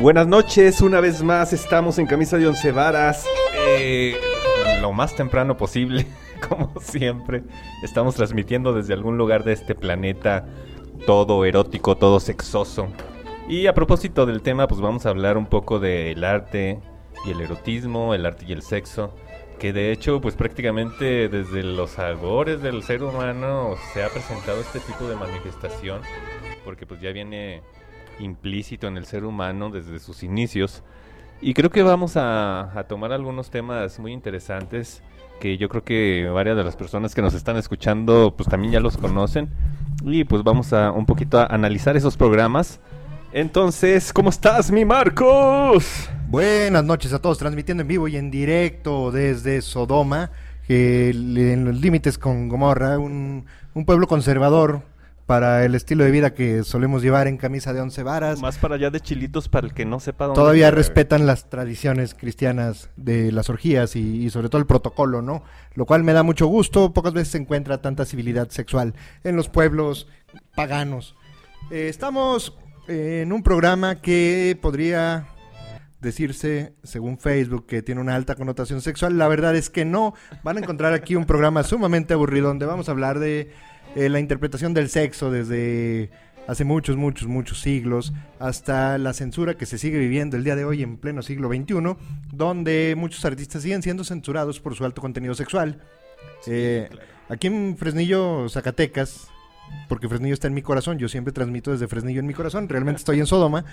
Buenas noches, una vez más estamos en Camisa de Once Varas. Eh, lo más temprano posible, como siempre. Estamos transmitiendo desde algún lugar de este planeta todo erótico, todo sexoso. Y a propósito del tema, pues vamos a hablar un poco del arte y el erotismo, el arte y el sexo. Que de hecho, pues prácticamente desde los albores del ser humano se ha presentado este tipo de manifestación. Porque pues ya viene implícito en el ser humano desde sus inicios. Y creo que vamos a, tomar algunos temas muy interesantes que yo creo que varias de las personas que nos están escuchando pues también ya los conocen. Y pues vamos a un poquito a analizar esos programas. Entonces, ¿cómo estás, mi Marcos? Buenas noches a todos, transmitiendo en vivo y en directo desde Sodoma, en los límites con Gomorra, un pueblo conservador para el estilo de vida que solemos llevar en camisa de once varas. Más para allá de chilitos para el que no sepa dónde. Todavía respetan las tradiciones cristianas de las orgías y, sobre todo el protocolo, ¿no? Lo cual me da mucho gusto. Pocas veces se encuentra tanta civilidad sexual en los pueblos paganos. Eh, estamos en un programa que podría decirse, según Facebook, que tiene una alta connotación sexual. La verdad es que no. Van a encontrar aquí un programa sumamente aburrido donde vamos a hablar de eh, la interpretación del sexo desde hace muchos, muchos, muchos siglos, hasta la censura que se sigue viviendo el día de hoy en pleno siglo XXI, donde muchos artistas siguen siendo censurados por su alto contenido sexual. Eh, aquí en Fresnillo, Zacatecas, porque Fresnillo está en mi corazón, yo siempre transmito desde Fresnillo en mi corazón, realmente estoy en Sodoma.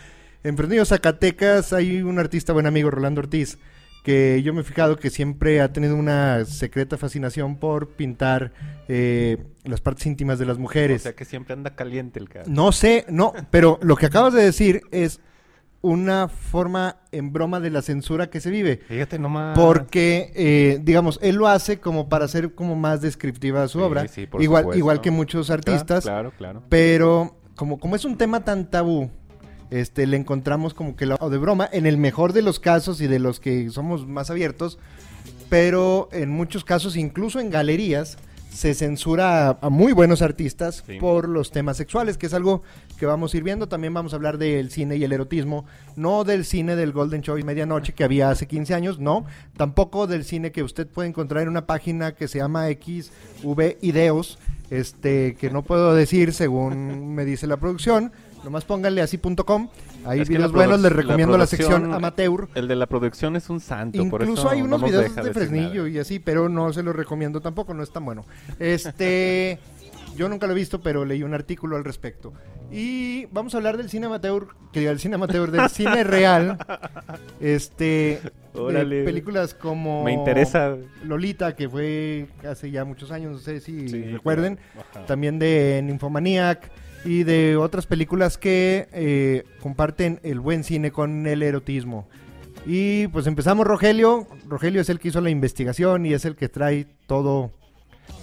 En Fresnillo, Zacatecas, hay un artista, buen amigo, Rolando Ortiz, que yo me he fijado que siempre ha tenido una secreta fascinación por pintar eh, las partes íntimas de las mujeres. O sea que siempre anda caliente el cara. No sé, no, pero lo que acabas de decir es una forma en broma de la censura que se vive. Fíjate nomás. Porque, eh, digamos, él lo hace como para hacer como más descriptiva su obra. Sí, por igual, igual que muchos artistas. Claro, claro. Pero como, como es un tema tan tabú, este, le encontramos como que la de broma, en el mejor de los casos y de los que somos más abiertos, pero en muchos casos, incluso en galerías, se censura a, muy buenos artistas por los temas sexuales, que es algo que vamos a ir viendo. También vamos a hablar del cine y el erotismo, no del cine del Golden Show y Medianoche que había hace 15 años, no, tampoco del cine que usted puede encontrar en una página que se llama XV Ideos, este, que no puedo decir según me dice la producción, Nomás pónganle así.com. Ahí videos buenos, les recomiendo la, sección amateur. El de la producción es un santo. Incluso hay unos videos de Fresnillo y así, pero no se los recomiendo tampoco, no es tan bueno. Este, yo nunca lo he visto, pero leí un artículo al respecto. Y vamos a hablar del cine amateur, que del cine amateur, del cine real. Este, de películas como Me interesa Lolita, que fue hace ya muchos años, no sé si recuerden. También de Nymphomaniac y de otras películas que eh, comparten el buen cine con el erotismo. Y pues empezamos Rogelio. Rogelio es el que hizo la investigación y es el que trae todo,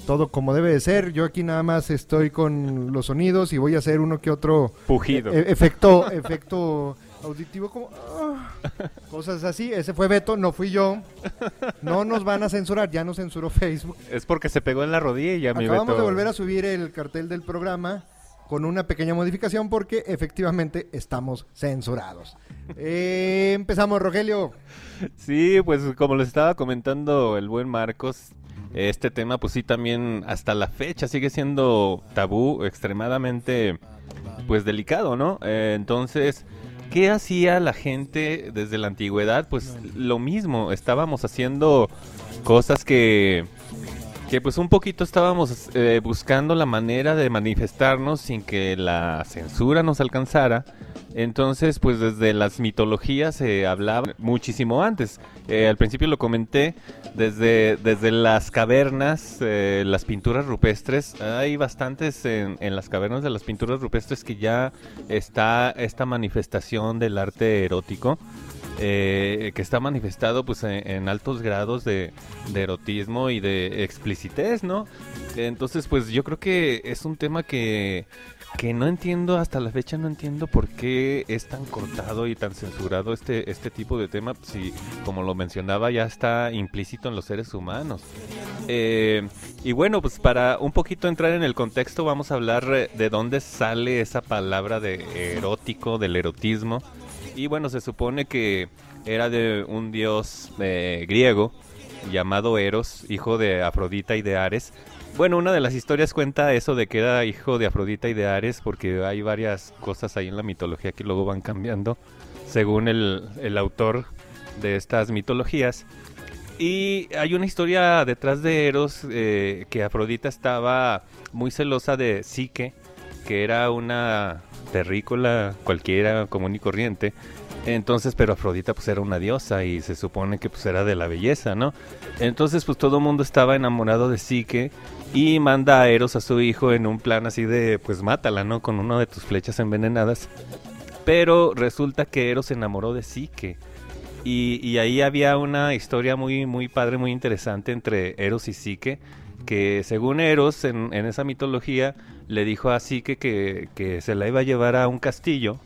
todo como debe de ser. Yo aquí nada más estoy con los sonidos y voy a hacer uno que otro Pujido. E-, efecto, efecto auditivo como ah, cosas así. Ese fue Beto, no fui yo. No nos van a censurar, ya nos censuró Facebook. Es porque se pegó en la rodilla, mi Acabamos de volver a subir el cartel del programa con una pequeña modificación porque efectivamente estamos censurados. Eh, empezamos, Rogelio. Sí, pues como les estaba comentando el buen Marcos, este tema pues sí también hasta la fecha sigue siendo tabú, extremadamente pues delicado, ¿no? Eh, entonces... ¿Qué hacía la gente desde la antigüedad? Pues lo mismo, estábamos haciendo cosas que que pues un poquito estábamos eh, buscando la manera de manifestarnos sin que la censura nos alcanzara. Entonces, pues desde las mitologías se hablaba muchísimo antes. Eh, al principio lo comenté, desde, desde las cavernas, eh, las pinturas rupestres, hay bastantes en, en, las cavernas de las pinturas rupestres que ya está esta manifestación del arte erótico. Eh, que está manifestado pues en, altos grados de, erotismo y de explicitez, ¿no? Entonces pues yo creo que es un tema que, que no entiendo, hasta la fecha no entiendo por qué es tan cortado y tan censurado este, este tipo de tema, si como lo mencionaba ya está implícito en los seres humanos. Eh, y bueno, pues para un poquito entrar en el contexto vamos a hablar de dónde sale esa palabra de erótico, del erotismo. Y bueno, se supone que era de un dios eh, griego llamado Eros, hijo de Afrodita y de Ares. Bueno, una de las historias cuenta eso de que era hijo de Afrodita y de Ares, porque hay varias cosas ahí en la mitología que luego van cambiando según el, el autor de estas mitologías. Y hay una historia detrás de Eros eh, que Afrodita estaba muy celosa de Psique, que era una terrícola cualquiera común y corriente. Entonces, pero Afrodita pues era una diosa y se supone que pues era de la belleza, ¿no? Entonces pues todo el mundo estaba enamorado de Psique y manda a Eros a su hijo en un plan así de pues mátala, ¿no? Con una de tus flechas envenenadas. Pero resulta que Eros se enamoró de Psique. Y, y, ahí había una historia muy, muy padre, muy interesante entre Eros y Psique, que según Eros, en, en esa mitología, le dijo a Psique que, que, se la iba a llevar a un castillo,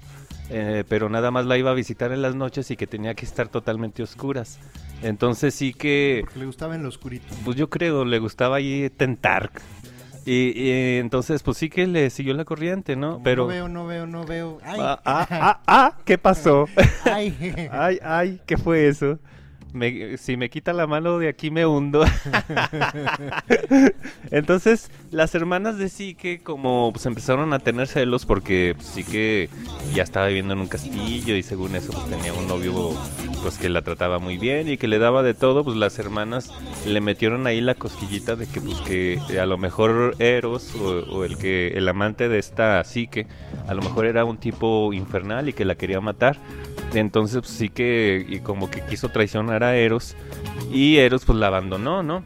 eh, pero nada más la iba a visitar en las noches y que tenía que estar totalmente oscuras. Entonces sí que... Porque le gustaba en lo oscurito. Pues yo creo, le gustaba ahí tentar. Y, y, entonces, pues sí que le siguió la corriente, ¿no? Como Pero... No veo, no veo, no veo. Ay. Ah, ah, ah, ah, ¿qué pasó? Ay. ay, ay, ¿qué fue eso? Me, si me quita la mano de aquí me hundo. Entonces, las hermanas de Sique como pues empezaron a tener celos porque pues, Sique ya estaba viviendo en un castillo y según eso pues tenía un novio pues que la trataba muy bien y que le daba de todo, pues las hermanas le metieron ahí la cosquillita de que pues que a lo mejor Eros o, o el que el amante de esta Sique a lo mejor era un tipo infernal y que la quería matar. Entonces pues, sí que y como que quiso traicionar a Eros y Eros pues la abandonó, ¿no?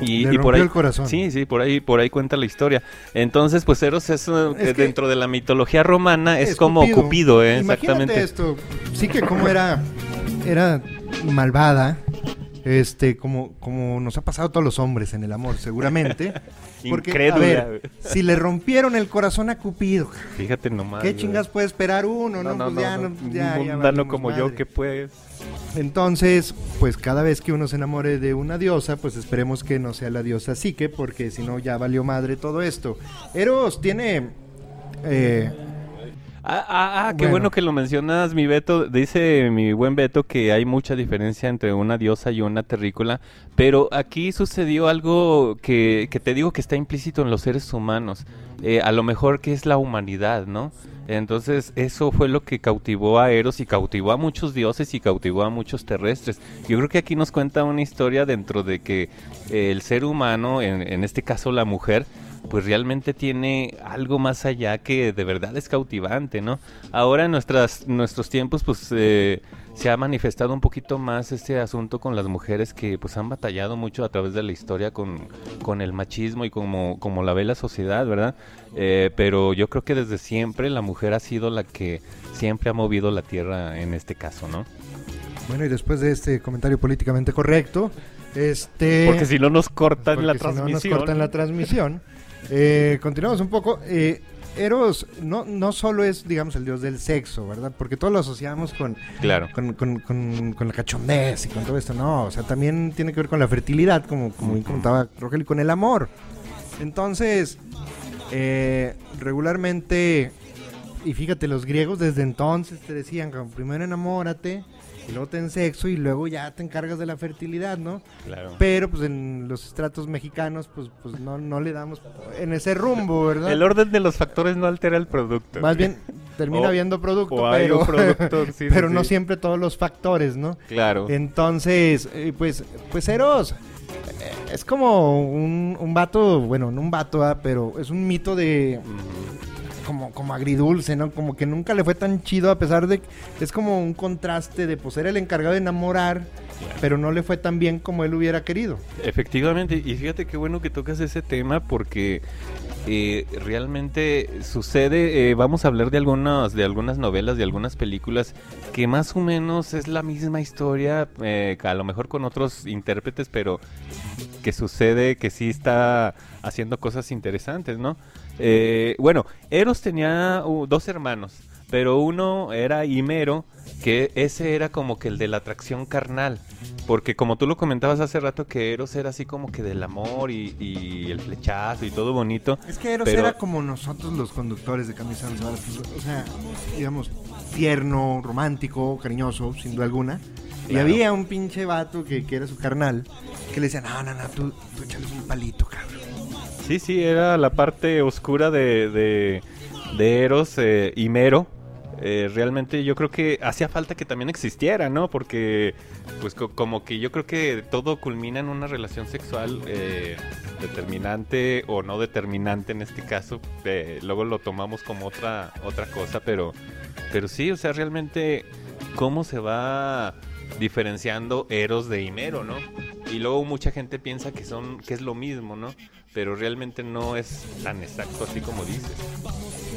Y, Le y por ahí el corazón. sí sí por ahí por ahí cuenta la historia entonces pues Eros es, eh, Es que- dentro de la mitología romana es, Es como Cupido. Cupido, eh, Imagínate exactamente esto. Sí que como era, era malvada, este, como, como nos ha pasado a todos los hombres en el amor, seguramente. Porque, a ver, si le rompieron el corazón a Cupido, fíjate nomás ¿qué chingas puede esperar uno? No, no, no, Pues ya, no, ya, un ya mundano como yo que pues Entonces, pues cada vez que uno se enamore de una diosa, pues esperemos que no sea la diosa Psique, porque si no ya valió madre todo esto. Eros tiene... eh, Ah, ah, ah, qué Bueno. bueno que lo mencionas, mi Beto. Dice mi buen Beto que hay mucha diferencia entre una diosa y una terrícola, pero aquí sucedió algo que, que te digo que está implícito en los seres humanos. Eh, a lo mejor que es la humanidad, ¿no? Entonces eso fue lo que cautivó a Eros y cautivó a muchos dioses y cautivó a muchos terrestres. Yo creo que aquí nos cuenta una historia dentro de que eh, el ser humano, en, en este caso la mujer, pues realmente tiene algo más allá que de verdad es cautivante, ¿no? Ahora en nuestras, nuestros tiempos, pues eh, se ha manifestado un poquito más este asunto con las mujeres que pues han batallado mucho a través de la historia con, con el machismo y como, como la ve la sociedad, ¿verdad? Eh, pero yo creo que desde siempre la mujer ha sido la que siempre ha movido la tierra en este caso, ¿no? bueno, y después de este comentario políticamente correcto, este... Porque si no nos cortan la porque si no transmisión. nos cortan la transmisión. Eh, continuamos un poco. Eh, Eros no, no solo es, digamos, el dios del sexo, ¿verdad? Porque todos lo asociamos con, Claro. con, con- con- con la cachondez y con todo esto. No, o sea, también tiene que ver con la fertilidad, como, como bien comentaba Rogelio, y con el amor. Entonces, eh, regularmente, y fíjate, los griegos desde entonces te decían, como, primero enamórate, y luego ten sexo, y luego ya te encargas de la fertilidad, ¿no? Claro. Pero pues en los estratos mexicanos pues, pues no, no le damos en ese rumbo, ¿verdad? El orden de los factores no altera el producto. Más bien termina O- habiendo producto, o pero, producto, sí, sí, pero no siempre todos los factores, ¿no? Claro. Entonces, eh, pues, pues Eros eh, es como un, un vato, bueno, no un vato, ah, pero es un mito de. Como, como agridulce, ¿no? Como que nunca le fue tan chido a pesar de que es como un contraste de pues era el encargado de enamorar, pero no le fue tan bien como él hubiera querido. Efectivamente, y fíjate qué bueno que tocas ese tema porque eh, realmente sucede, eh, vamos a hablar de algunas, de algunas novelas, de algunas películas que más o menos es la misma historia, eh, a lo mejor con otros intérpretes, pero que sucede que sí está haciendo cosas interesantes, ¿no? Eh, bueno, Eros tenía uh, dos hermanos, pero uno era Himero que ese era como que el de la atracción carnal. Porque como tú lo comentabas hace rato, que Eros era así como que del amor y, y el flechazo y todo bonito. Es que Eros pero- era como nosotros los conductores de Camisa de Once Varas, pues, O sea, digamos, tierno, romántico, cariñoso, sin duda alguna. Y Claro. había un pinche vato que, que era su carnal, que le decía, no, no, no, tú, tú échales un palito, cabrón. Sí, sí, era la parte oscura de, de, Eros eh, y Mero. Eh, realmente yo creo que hacía falta que también existiera, ¿no? Porque, pues, co- como que yo creo que todo culmina en una relación sexual eh, determinante o no determinante en este caso. Eh, luego lo tomamos como otra, otra cosa, pero, pero sí, o sea, realmente, ¿cómo se va diferenciando Eros de Himero, ¿no? Y luego mucha gente piensa que son que es lo mismo, ¿no? Pero realmente no es tan exacto así como dices.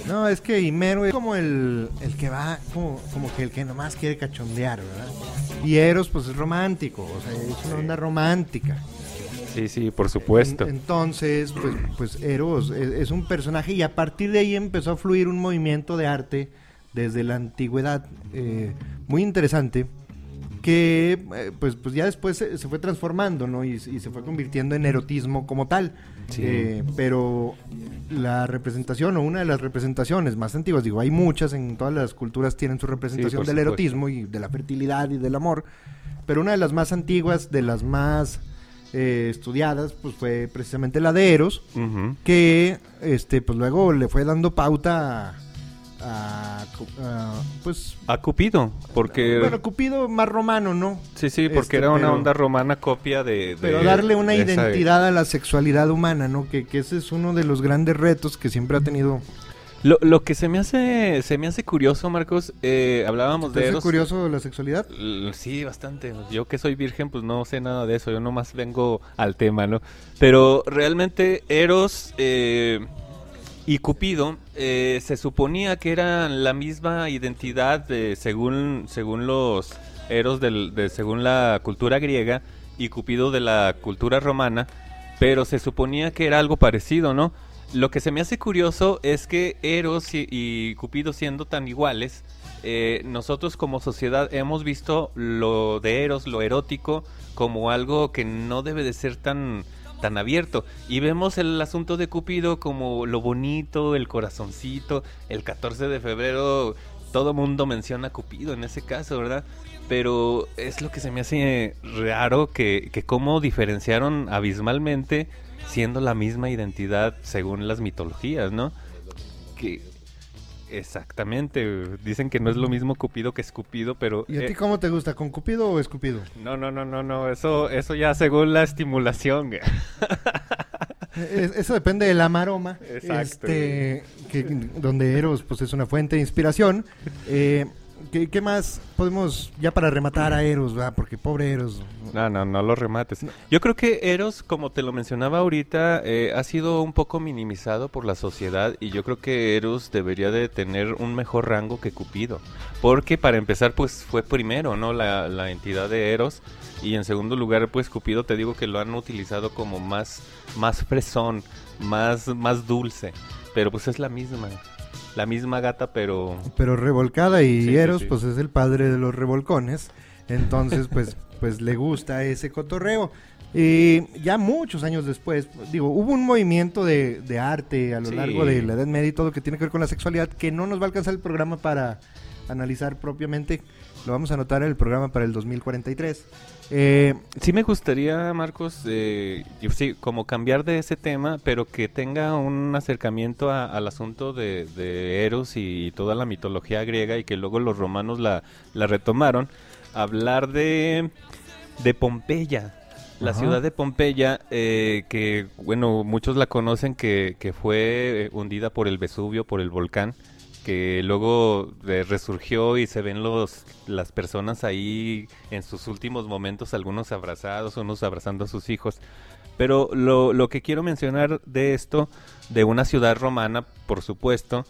No, es que Himero es como el, el que va, como, como que el que nomás quiere cachondear, ¿verdad? Y Eros, pues es romántico, o sea, es una onda romántica. Sí, sí, por supuesto. En- entonces, pues, pues Eros es, es un personaje y a partir de ahí empezó a fluir un movimiento de arte desde la antigüedad eh, muy interesante que eh, pues, pues ya después se, se fue transformando, ¿no? Y, y se fue convirtiendo en erotismo como tal. Sí. Eh, pero la representación o una de las representaciones más antiguas, digo, hay muchas, en todas las culturas tienen su representación del erotismo y de la fertilidad y del amor, pero una de las más antiguas, de las más eh, estudiadas, pues fue precisamente la de Eros, que este pues luego le fue dando pauta a, a- a, pues A Cupido, porque bueno Cupido más romano no sí, sí, este, porque era una pero- onda romana copia de, de- pero darle una esa- identidad a la sexualidad humana no que, que ese es uno de los grandes retos que siempre ha tenido Lo, lo que se me hace se me hace curioso, Marcos, eh, hablábamos ¿Te de Eros. curioso la sexualidad Sí, bastante. Yo que soy virgen, pues no sé nada de eso. Yo nomás vengo al tema, ¿no? Pero realmente Eros eh, y Cupido eh, se suponía que eran la misma identidad de, según, según los Eros del, de, según la cultura griega y Cupido de la cultura romana, pero se suponía que era algo parecido, ¿no? Lo que se me hace curioso es que Eros y, y Cupido siendo tan iguales, eh, nosotros como sociedad hemos visto lo de Eros, lo erótico, como algo que no debe de ser tan, tan abierto. Y vemos el asunto de Cupido como lo bonito, el corazoncito. El 14 de febrero todo mundo menciona a Cupido en ese caso, ¿verdad? Pero es lo que se me hace raro que, que cómo diferenciaron abismalmente siendo la misma identidad según las mitologías, ¿no? Que exactamente, dicen que no es lo mismo Cupido que Escupido, pero y a eh, ti cómo te gusta con Cupido o Escupido no, no, no, no, no, eso eso ya según la estimulación. Eh, Eso depende del amaroma. Exacto. Este, que, donde Eros pues, es una fuente de inspiración. Eh, ¿qué, más podemos, ya para rematar a Eros, ¿verdad? porque pobre Eros. No, no, no lo remates. Yo creo que Eros, como te lo mencionaba ahorita, eh, ha sido un poco minimizado por la sociedad y yo creo que Eros debería de tener un mejor rango que Cupido. Porque para empezar, pues fue primero, ¿no? La, la entidad de Eros. Y en segundo lugar, pues Cupido te digo que lo han utilizado como más, más fresón, más, más dulce. Pero pues es la misma. La misma gata, pero... Pero revolcada y Sí, Eros sí. pues es el padre de los revolcones. Entonces pues, pues le gusta ese cotorreo. Y ya muchos años después, digo, hubo un movimiento de, de arte a lo largo de la Edad Media y todo que tiene que ver con la sexualidad que no nos va a alcanzar el programa para analizar propiamente. Lo vamos a anotar en el programa para el 2043. Eh, Sí me gustaría, Marcos, eh, sí, como cambiar de ese tema, pero que tenga un acercamiento a- al asunto de, de Eros y toda la mitología griega y que luego los romanos la, la retomaron. Hablar de, de Pompeya, la Ajá. ciudad de Pompeya, eh, que, bueno, muchos la conocen que, que fue eh, hundida por el Vesubio, por el volcán que luego eh, resurgió y se ven los las personas ahí en sus últimos momentos, algunos abrazados, unos abrazando a sus hijos. Pero lo, lo que quiero mencionar de esto, de una ciudad romana, por supuesto,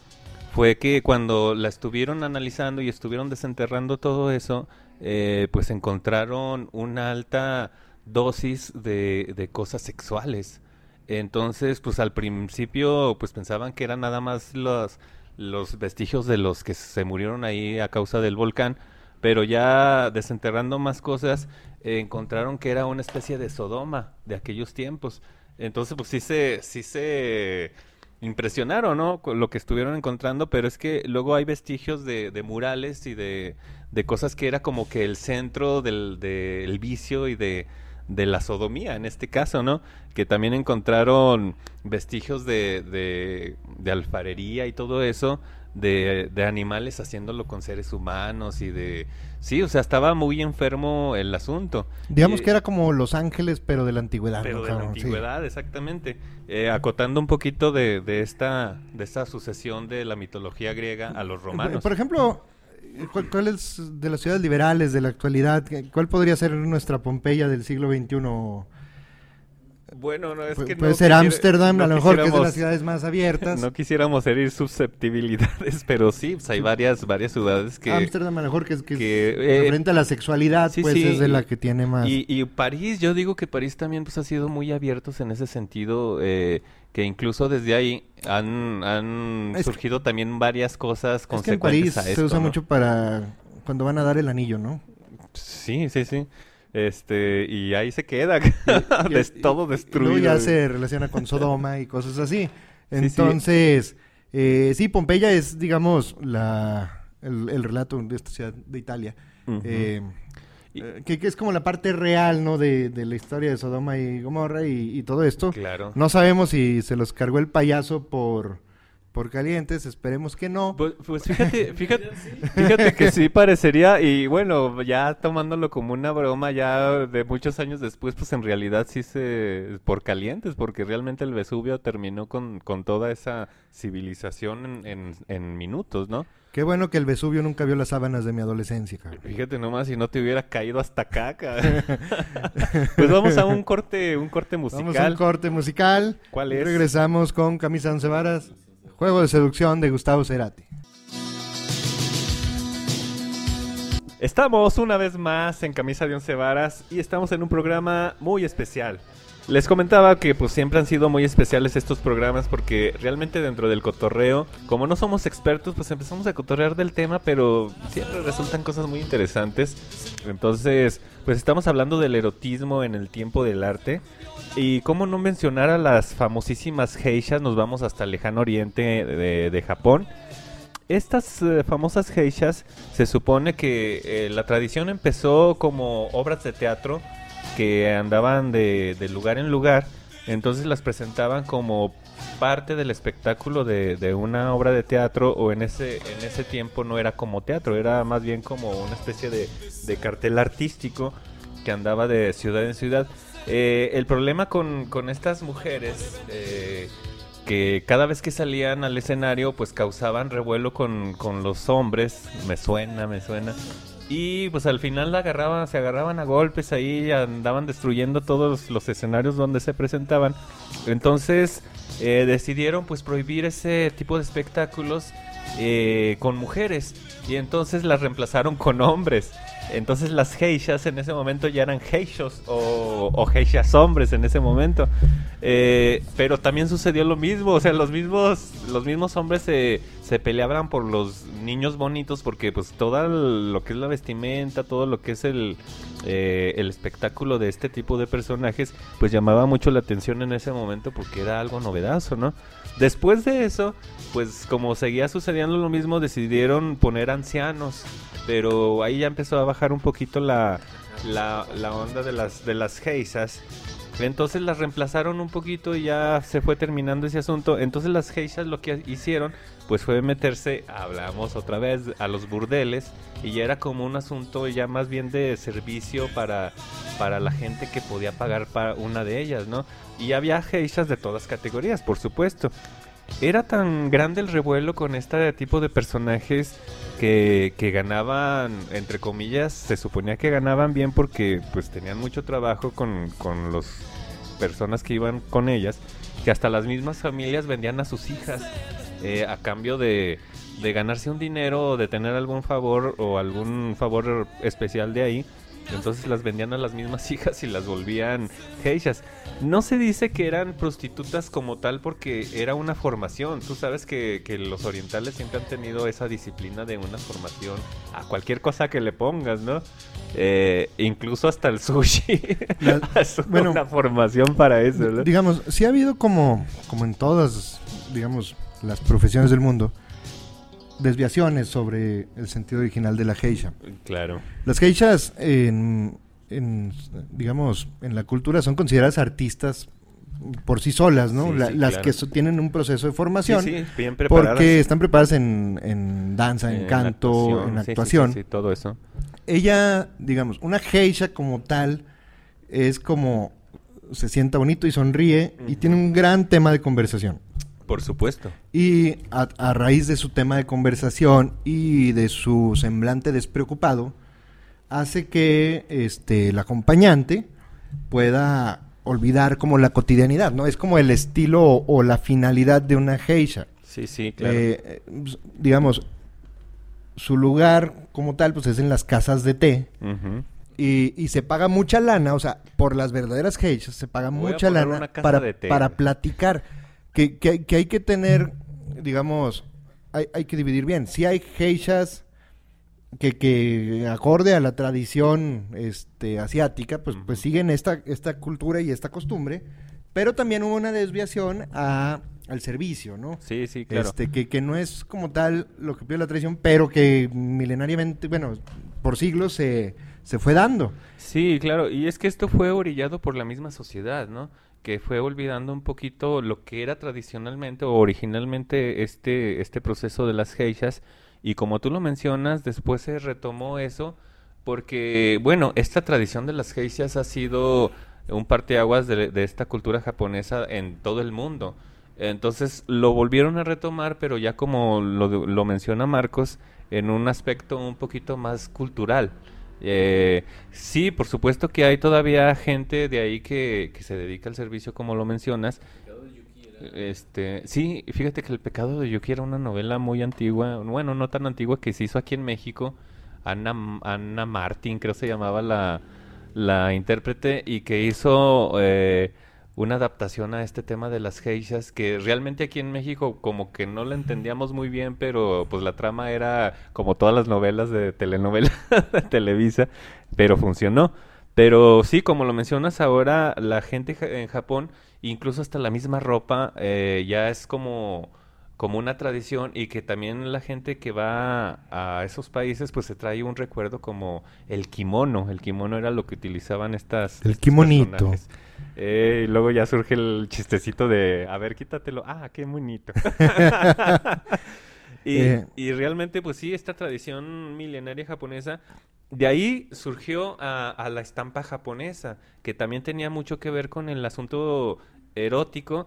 fue que cuando la estuvieron analizando y estuvieron desenterrando todo eso, eh, pues encontraron una alta dosis de, de cosas sexuales. Entonces, pues al principio, pues pensaban que eran nada más los, los vestigios de los que se murieron ahí a causa del volcán, pero ya desenterrando más cosas, eh, encontraron que era una especie de Sodoma de aquellos tiempos. Entonces, pues sí se, sí se impresionaron, ¿no? Con lo que estuvieron encontrando, pero es que luego hay vestigios de, de murales y de, de cosas que era como que el centro del, del vicio y de, de la sodomía en este caso, ¿no? Que también encontraron vestigios de, de, de alfarería y todo eso, de, de, animales haciéndolo con seres humanos y de... Sí, o sea, estaba muy enfermo el asunto. Digamos que era como Los Ángeles, pero de la antigüedad. Pero ¿no, de la antigüedad, sí. exactamente. Eh, acotando un poquito de, de, esta, de esta sucesión de la mitología griega a los romanos. Por ejemplo, ¿cuál, cuál es de las ciudades liberales de la actualidad? ¿Cuál podría ser nuestra Pompeya del siglo XXI? Bueno, no es Pu que puede no ser Ámsterdam, no a lo mejor que es de las ciudades más abiertas. No quisiéramos herir susceptibilidades, pero sí, pues hay varias, varias ciudades que... Ámsterdam, a lo mejor que es que, que, eh, referente a la sexualidad, sí, pues sí, es de y- la que tiene más. Y, y París, yo digo que París también pues ha sido muy abiertos en ese sentido, eh, que incluso desde ahí han, han que- surgido también varias cosas es que en consecuentes París a se usa ¿no? mucho para cuando van a dar el anillo, ¿no? Sí, sí, sí. Este, y ahí se queda, Y- y- todo y destruido. luego ya se relaciona con Sodoma y cosas así. sí. Entonces, eh, sí, Pompeya es, digamos, la, el, el relato de esta ciudad de Italia. Ujú. Eh, Y- eh, que, que es como la parte real, ¿no? De, de la historia de Sodoma y Gomorra y, y todo esto. Claro. No sabemos si se los cargó el payaso por, por calientes, esperemos que no. Pues, pues fíjate, fíjate, fíjate que sí parecería, y bueno, ya tomándolo como una broma, ya de muchos años después, pues en realidad sí se, por calientes, porque realmente el Vesubio terminó con, con toda esa civilización en, en, en minutos, ¿no? Qué bueno que el Vesubio nunca vio las sábanas de mi adolescencia, cabrón. Fíjate nomás, si no te hubiera caído hasta acá, cabrón. Pues vamos a un corte, un corte Vamos a un musical. corte musical. ¿Cuál Y es? Regresamos con Camisa Once Varas, Juego de Seducción de Gustavo Cerati. Estamos una vez más en Camisa de Once Varas y estamos en un programa muy especial. Les comentaba que pues siempre han sido muy especiales estos programas porque realmente dentro del cotorreo, como no somos expertos, pues empezamos a cotorrear del tema, pero siempre resultan cosas muy interesantes. Entonces, pues estamos hablando del erotismo en el tiempo del arte. Y cómo no mencionar a las famosísimas geishas, nos vamos hasta el lejano oriente de, Japón. Estas eh, famosas geishas se supone que eh, la tradición empezó como obras de teatro que andaban de, lugar en lugar, entonces las presentaban como parte del espectáculo de, una obra de teatro o en ese, en ese tiempo no era como teatro, era más bien como una especie de, de cartel artístico que andaba de ciudad en ciudad. Eh, el problema con, con estas mujeres eh, que cada vez que salían al escenario pues causaban revuelo con, con los hombres, me suena, me suena. Y pues al final agarraban, se agarraban a golpes ahí, andaban destruyendo todos los escenarios donde se presentaban. Entonces eh, decidieron pues prohibir ese tipo de espectáculos eh, con mujeres y entonces las reemplazaron con hombres. Entonces las geishas en ese momento ya eran geishos o, o geishas hombres en ese momento. Eh, pero también sucedió lo mismo, o sea, los mismos, los mismos hombres se, se peleaban por los niños bonitos porque pues todo lo que es la vestimenta, todo lo que es el, eh, el espectáculo de este tipo de personajes, pues llamaba mucho la atención en ese momento porque era algo novedazo, ¿no? Después de eso, pues como seguía sucediendo lo mismo, decidieron poner ancianos, pero ahí ya empezó a bajar un poquito la, la, onda de las, de las geisas. Entonces las reemplazaron un poquito y ya se fue terminando ese asunto. Entonces las geishas lo que hicieron pues fue meterse, hablamos otra vez, a los burdeles y ya era como un asunto ya más bien de servicio para, para la gente que podía pagar para una de ellas, ¿no? Y había geishas de todas categorías, por supuesto. Era tan grande el revuelo con este tipo de personajes que, que ganaban, entre comillas, se suponía que ganaban bien porque pues tenían mucho trabajo con, con las personas que iban con ellas, que hasta las mismas familias vendían a sus hijas eh, a cambio de, de ganarse un dinero o de tener algún favor o algún favor especial de ahí. Entonces las vendían a las mismas hijas y las volvían geishas. No se dice que eran prostitutas como tal porque era una formación. Tú sabes que, que los orientales siempre han tenido esa disciplina de una formación a cualquier cosa que le pongas, ¿no? Eh, incluso hasta el sushi. La- bueno, una formación para eso, ¿no? Digamos, sí ha habido como, como en todas, digamos, las profesiones del mundo, desviaciones sobre el sentido original de la geisha. Claro. Las geishas, en, en, digamos, en la cultura son consideradas artistas por sí solas, ¿no? Sí, La- sí, las claro. que so- tienen un proceso de formación. sí, bien preparadas. Porque están preparadas en, en danza, en, En canto, en actuación. Sí, todo eso. Ella, digamos, una geisha como tal, es como se sienta bonito y sonríe y tiene un gran tema de conversación. Por supuesto. Y a, a raíz de su tema de conversación y de su semblante despreocupado, hace que este, el acompañante pueda olvidar como la cotidianidad, ¿no? Es como el estilo o, o la finalidad de una geisha. Sí, sí, claro. Eh, pues, digamos, su lugar como tal, pues es en las casas de té. Y, y se paga mucha lana, o sea, por las verdaderas geishas se paga Voy mucha lana para, para platicar. Que, que- que hay que tener, digamos, hay, hay que dividir bien. Si hay geishas que, que acorde a la tradición este, asiática, pues, pues siguen esta, esta cultura y esta costumbre, pero también hubo una desviación a, al servicio, ¿no? Sí, sí, claro. Este, que, que no es como tal lo que pide la tradición, pero que milenariamente, bueno, por siglos se, se fue dando. Sí, claro, y es que esto fue orillado por la misma sociedad, ¿no? Que fue olvidando un poquito lo que era tradicionalmente o originalmente este, este proceso de las geishas. Y como tú lo mencionas, después se retomó eso porque, bueno, esta tradición de las geishas ha sido un parteaguas de, de esta cultura japonesa en todo el mundo. Entonces lo volvieron a retomar, pero ya como lo, lo menciona Marcos, en un aspecto un poquito más cultural. Eh, sí, por supuesto que hay todavía gente de ahí que, que se dedica al servicio, como lo mencionas. Este, sí, fíjate que El pecado de Yuki era una novela muy antigua, bueno, no tan antigua que se hizo aquí en México. Ana, Ana Martín, creo se llamaba la, la intérprete, y que hizo eh, una adaptación a este tema de las geishas, que realmente aquí en México como que no la entendíamos muy bien, pero pues la trama era como todas las novelas de telenovela de Televisa, pero funcionó. Pero sí, como lo mencionas ahora, la gente en Japón, incluso hasta la misma ropa, eh, ya es como, como una tradición y que también la gente que va a esos países, pues se trae un recuerdo como el kimono. El kimono era lo que utilizaban estas... El kimonito. Eh, y luego ya surge el chistecito de, a ver, quítatelo. Ah, qué bonito. y, Eh. y realmente, pues sí, esta tradición milenaria japonesa, de ahí surgió a, a la estampa japonesa, que también tenía mucho que ver con el asunto erótico.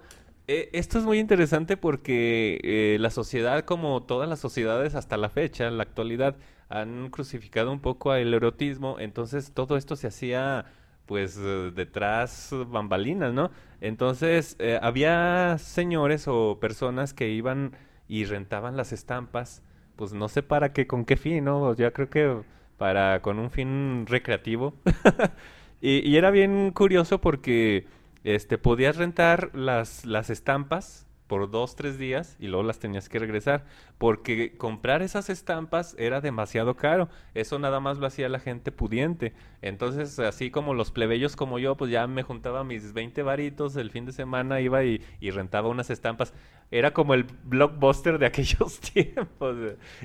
Eh, esto es muy interesante porque eh, la sociedad, como todas las sociedades hasta la fecha, la actualidad, han crucificado un poco al erotismo, entonces todo esto se hacía pues eh, detrás bambalinas, ¿no? Entonces había señores o personas que iban y rentaban las estampas, pues no sé para qué, con qué fin, ¿no? Yo creo que para con un fin recreativo. y, y era bien curioso porque este podías rentar las, las estampas por dos, tres días y luego las tenías que regresar. Porque comprar esas estampas era demasiado caro. Eso nada más lo hacía la gente pudiente. Entonces, así como los plebeyos como yo, pues ya me juntaba mis 20 varitos el fin de semana, iba y, y rentaba unas estampas. Era como el blockbuster de aquellos tiempos.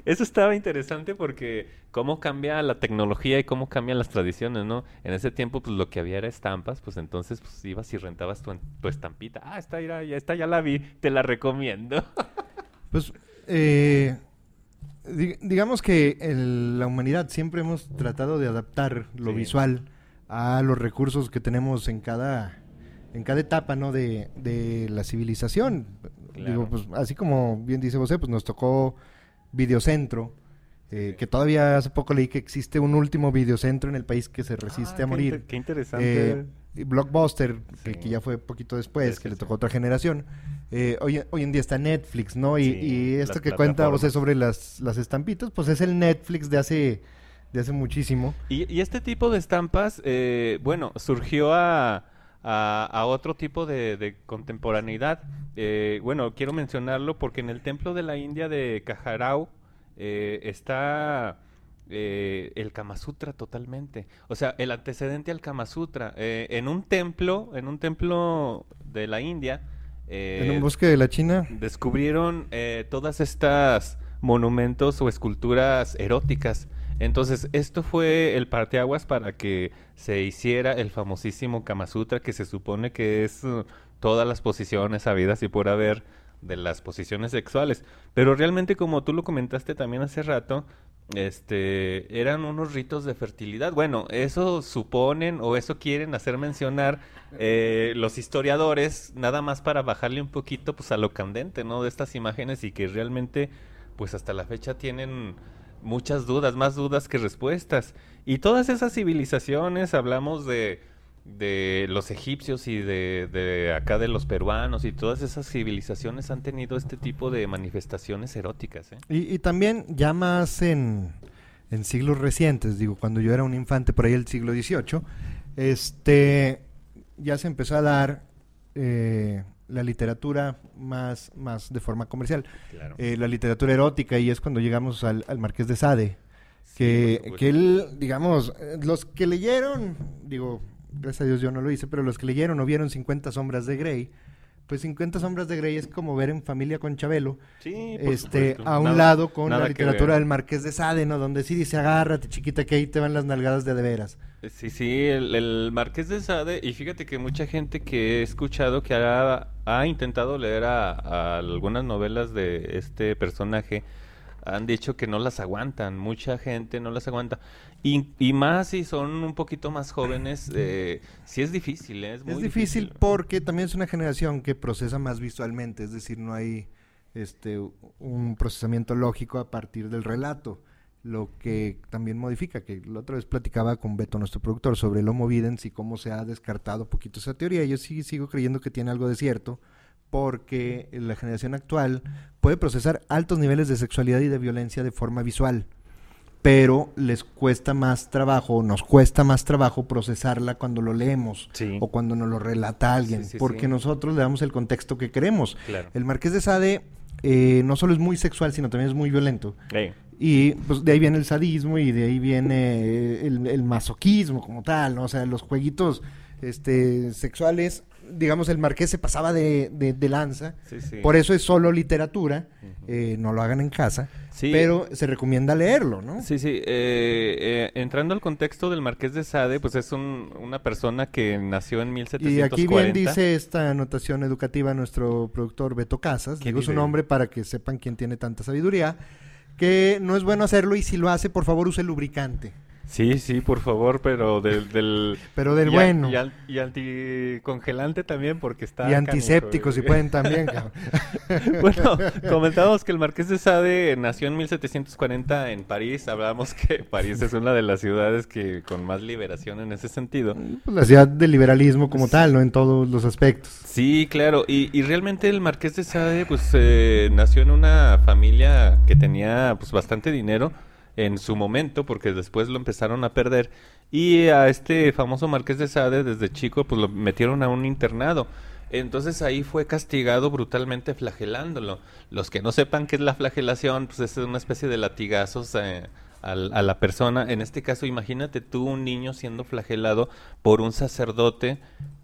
Eso estaba interesante porque cómo cambia la tecnología y cómo cambian las tradiciones, ¿no? En ese tiempo, pues lo que había era estampas, pues entonces pues ibas y rentabas tu, tu estampita. Ah, esta, ya, esta ya la vi, te la recomiendo. Pues, eh, di- digamos que el- la humanidad siempre hemos tratado de adaptar lo Sí. visual a los recursos que tenemos en cada, en cada etapa, ¿no? De, de la civilización. Claro. Digo, pues, así como bien dice José, pues nos tocó Videocentro, eh, Sí. que todavía hace poco leí que existe un último videocentro en el país que se resiste Ah, a qué morir. inter- Qué interesante. Eh, Blockbuster, que, Sí. que ya fue poquito después, Sí, que sí, le sí. tocó a otra generación. Eh, hoy, hoy en día está Netflix, ¿no? Y, Sí, y esto que cuenta José sobre las, las estampitas, pues es el Netflix de hace de hace muchísimo. Y, este tipo de estampas, eh, bueno, surgió a, a, otro tipo de, contemporaneidad. Eh, bueno, quiero mencionarlo porque en el templo de la India de Kajarau eh, está el Kama Sutra totalmente. O sea, el antecedente al Kama Sutra. en un templo, en un templo de la India. en un bosque de la China. Descubrieron todas estas monumentos o esculturas eróticas entonces, esto fue el parteaguas para que se hiciera el famosísimo Kama Sutra, que se supone que es uh, todas las posiciones habidas y por haber de las posiciones sexuales. Pero realmente, como tú lo comentaste también hace rato, este, eran unos ritos de fertilidad. Bueno, eso suponen o eso quieren hacer mencionar eh, los historiadores, nada más para bajarle un poquito pues a lo candente, ¿no? De estas imágenes y que realmente, pues hasta la fecha tienen muchas dudas, más dudas que respuestas. Y todas esas civilizaciones, hablamos de, de los egipcios y de, acá de los peruanos y todas esas civilizaciones han tenido este tipo de manifestaciones eróticas. ¿eh? Y, y, también ya más en, en, siglos recientes, digo, cuando yo era un infante por ahí el siglo XVIII, este, ya se empezó a dar eh, la literatura más, más de forma comercial. Eh, la literatura erótica, y es cuando llegamos al, Marqués de Sade. que, que él, digamos, eh, los que leyeron, digo, gracias a Dios yo no lo hice, pero los que leyeron o vieron 50 sombras de Grey, pues 50 sombras de Grey es como ver en familia con Chabelo, este, a un lado con la literatura del Marqués de Sade, ¿no? Donde sí dice, agárrate chiquita que ahí te van las nalgadas de de veras. Sí, sí, el, Marqués de Sade, y fíjate que mucha gente que he escuchado que ha, ha intentado leer a, algunas novelas de este personaje, han dicho que no las aguantan, mucha gente no las aguanta. Y, y más si son un poquito más jóvenes, eh, sí es difícil, ¿eh? es muy Es difícil, porque también es una generación que procesa más visualmente, es decir, no hay este un procesamiento lógico a partir del relato lo que también modifica, que la otra vez platicaba con Beto, nuestro productor, sobre el Homo Videns y cómo se ha descartado un poquito esa teoría. Yo sí sigo creyendo que tiene algo de cierto, porque la generación actual puede procesar altos niveles de sexualidad y de violencia de forma visual, pero les cuesta más trabajo, nos cuesta más trabajo procesarla cuando lo leemos o cuando nos lo relata alguien, porque nosotros le damos el contexto que queremos. El Marqués de Sade eh, no solo es muy sexual, sino también es muy violento. Y pues de ahí viene el sadismo y de ahí viene el, masoquismo como tal, ¿no? O sea, los jueguitos este, sexuales, digamos, el marqués se pasaba de, de, lanza. Por eso es solo literatura, eh, no lo hagan en casa, pero se recomienda leerlo, ¿no? Sí, sí. Eh, eh, entrando al contexto del marqués de Sade, pues es una persona que nació en 1740. Y aquí bien dice esta anotación educativa nuestro productor Beto Casas, digo su nombre para que sepan quién tiene tanta sabiduría que no es bueno hacerlo y si lo hace, por favor, use lubricante. Sí, sí, por favor, pero del... del pero del bueno. y, anticongelante también, porque está... Y antiséptico, si pueden también. bueno, comentábamos que el Marqués de Sade nació en 1740 en París. Hablábamos que París es una de las ciudades que con más liberación en ese sentido. Pues la ciudad del liberalismo como tal, ¿no? En todos los aspectos. Sí, claro. Y, y realmente el Marqués de Sade, pues, eh, nació en una familia que tenía, pues, bastante dinero en su momento, porque después lo empezaron a perder. Y a este famoso Marqués de Sade, desde chico, pues lo metieron a un internado. Entonces ahí fue castigado brutalmente flagelándolo. Los que no sepan qué es la flagelación, pues es una especie de latigazos eh, a, la persona. En este caso, imagínate tú un niño siendo flagelado por un sacerdote.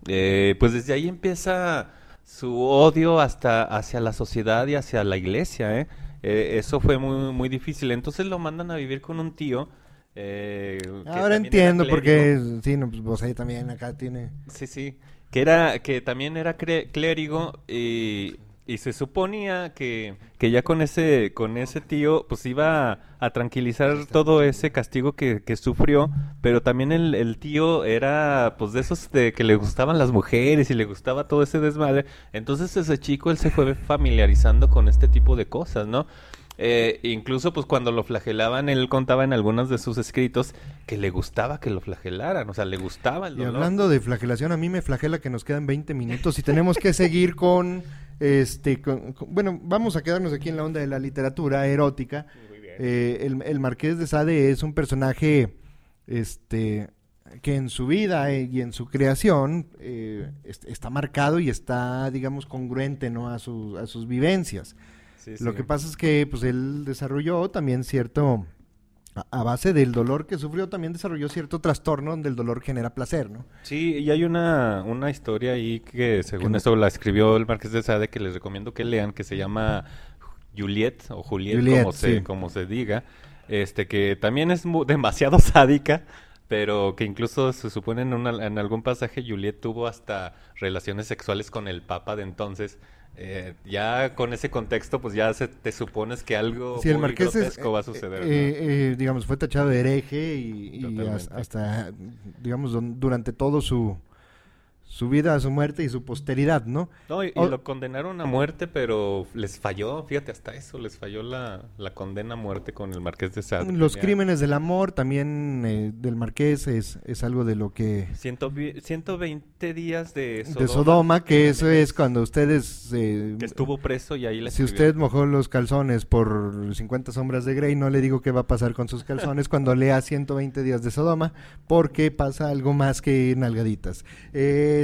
Eh, pues desde ahí empieza su odio hasta hacia la sociedad y hacia la iglesia, ¿eh? Eh, eso fue muy, muy difícil. Entonces lo mandan a vivir con un tío. Eh, Ahora entiendo porque sí, no, pues vos ahí también acá tiene. Sí, sí. Que era, que también era clérigo y y se suponía que, que, ya con ese, con ese tío, pues iba a, tranquilizar todo ese castigo que, que sufrió, pero también el, el, tío era, pues, de esos de que le gustaban las mujeres y le gustaba todo ese desmadre. Entonces ese chico, él se fue familiarizando con este tipo de cosas, ¿no? Eh, incluso pues cuando lo flagelaban, él contaba en algunos de sus escritos que le gustaba que lo flagelaran, o sea, le gustaba el dolor. Y hablando de flagelación, a mí me flagela que nos quedan 20 minutos y tenemos que seguir con, este, bueno, vamos a quedarnos aquí en la onda de la literatura erótica. Eh, el, el Marqués de Sade es un personaje este, que en su vida eh, y en su creación eh, est- está marcado y está, digamos, congruente ¿no? a, sus a sus vivencias. Sí, Lo que pasa es que pues, él desarrolló también cierto, a, base del dolor que sufrió, también desarrolló cierto trastorno donde el dolor genera placer, ¿no? Sí, y hay una, una historia ahí que según eso la escribió el Marqués de Sade que les recomiendo que lean, que se llama Juliet o Juliet, Juliet, como, se, sí. como se diga, este que también es demasiado sádica, pero que incluso se supone en, una- en algún pasaje Juliet tuvo hasta relaciones sexuales con el Papa de entonces. Eh, ya con ese contexto, pues ya se, te supones que algo Si el muy es, grotesco va a eh, suceder. eh, ¿no? eh, digamos, fue tachado de hereje y, hasta, digamos, don- durante todo su, su vida, su muerte y su posteridad, ¿no? No, y, y O- lo condenaron a muerte, pero les falló, fíjate, hasta eso, les falló la, la condena a muerte con el Marqués de Sade. Los crímenes del amor también eh, del Marqués es, es algo de lo que... ciento vi- 120 días de Sodoma. de Sodoma, que eso es cuando ustedes... eh, Que estuvo preso y ahí le Si usted mojó los calzones por 50 sombras de Grey, no le digo qué va a pasar con sus calzones cuando lea 120 días de Sodoma, porque pasa algo más que nalgaditas. Eh,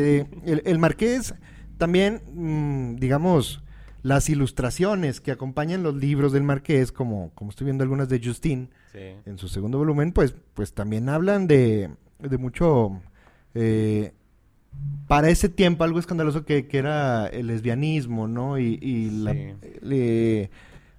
el, el Marqués también, mm, digamos, las ilustraciones que acompañan los libros del Marqués, como, como estoy viendo algunas de Justin Sí. en su segundo volumen, pues, pues también hablan de, de mucho... eh, para ese tiempo algo escandaloso que, que era el lesbianismo, ¿no? Y, y la, Sí. le-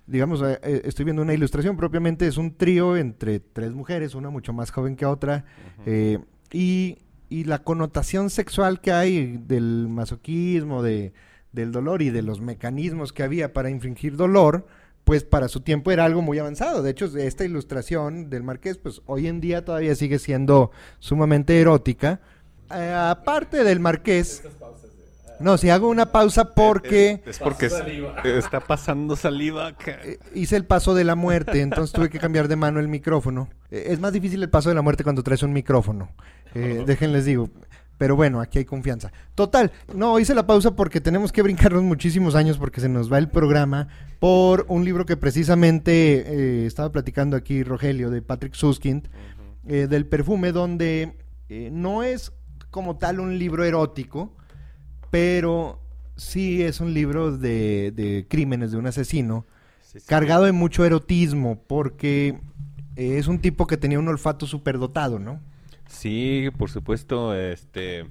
digamos, eh, eh, estoy viendo una ilustración, propiamente es un trío entre tres mujeres, una mucho más joven que otra, eh, y, y la connotación sexual que hay del masoquismo, de, del dolor y de los mecanismos que había para infringir dolor, pues para su tiempo era algo muy avanzado. De hecho, esta ilustración del Marqués, pues hoy en día todavía sigue siendo sumamente erótica. Eh, aparte del Marqués... No, si hago una pausa porque... Es, es porque es- está pasando saliva acá. Eh, hice el paso de la muerte, entonces tuve que cambiar de mano el micrófono. Eh, es más difícil el paso de la muerte cuando traes un micrófono. Eh, déjenles digo. Pero bueno, aquí hay confianza. Total, no, hice la pausa porque tenemos que brincarnos muchísimos años porque se nos va el programa por un libro que precisamente eh, estaba platicando aquí Rogelio de Patrick Suskind, eh, del perfume, donde eh, no es como tal un libro erótico, pero sí es un libro de, de crímenes de un asesino Sí, sí. cargado de mucho erotismo, porque es un tipo que tenía un olfato superdotado, ¿no? Sí, por supuesto, este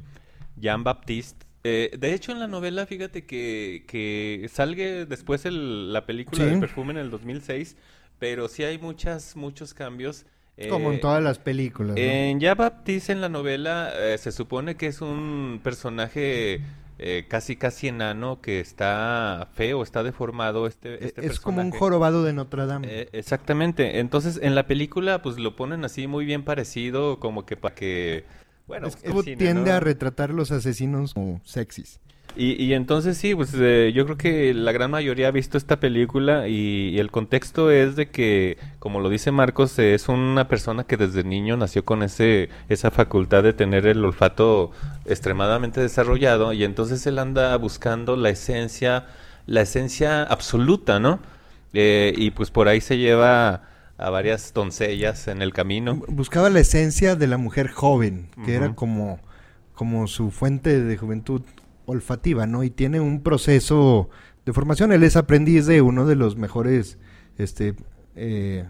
Jean Baptiste. Eh, de hecho, en la novela, fíjate que, que salga después el- la película Sí. de Perfume en el 2006, pero sí hay muchas, muchos cambios. Como en Eh, todas las películas. ¿no? En Jean Baptiste en la novela eh, se supone que es un personaje eh, casi casi enano que está feo, está deformado este, Eh, este es como un jorobado de Notre Dame. Eh, exactamente. Entonces, en la película, pues lo ponen así muy bien parecido, como que para que. Bueno, es que tiende ¿no? a retratar los asesinos como sexys. Y, y entonces sí, pues eh, yo creo que la gran mayoría ha visto esta película y, y el contexto es de que, como lo dice Marcos, eh, es una persona que desde niño nació con ese esa facultad de tener el olfato extremadamente desarrollado y entonces él anda buscando la esencia, la esencia absoluta, ¿no? Eh, y pues por ahí se lleva a varias doncellas en el camino. Buscaba la esencia de la mujer joven, que era como, como su fuente de juventud olfativa, ¿no? Y tiene un proceso de formación. Él es aprendiz de uno de los mejores, este, eh,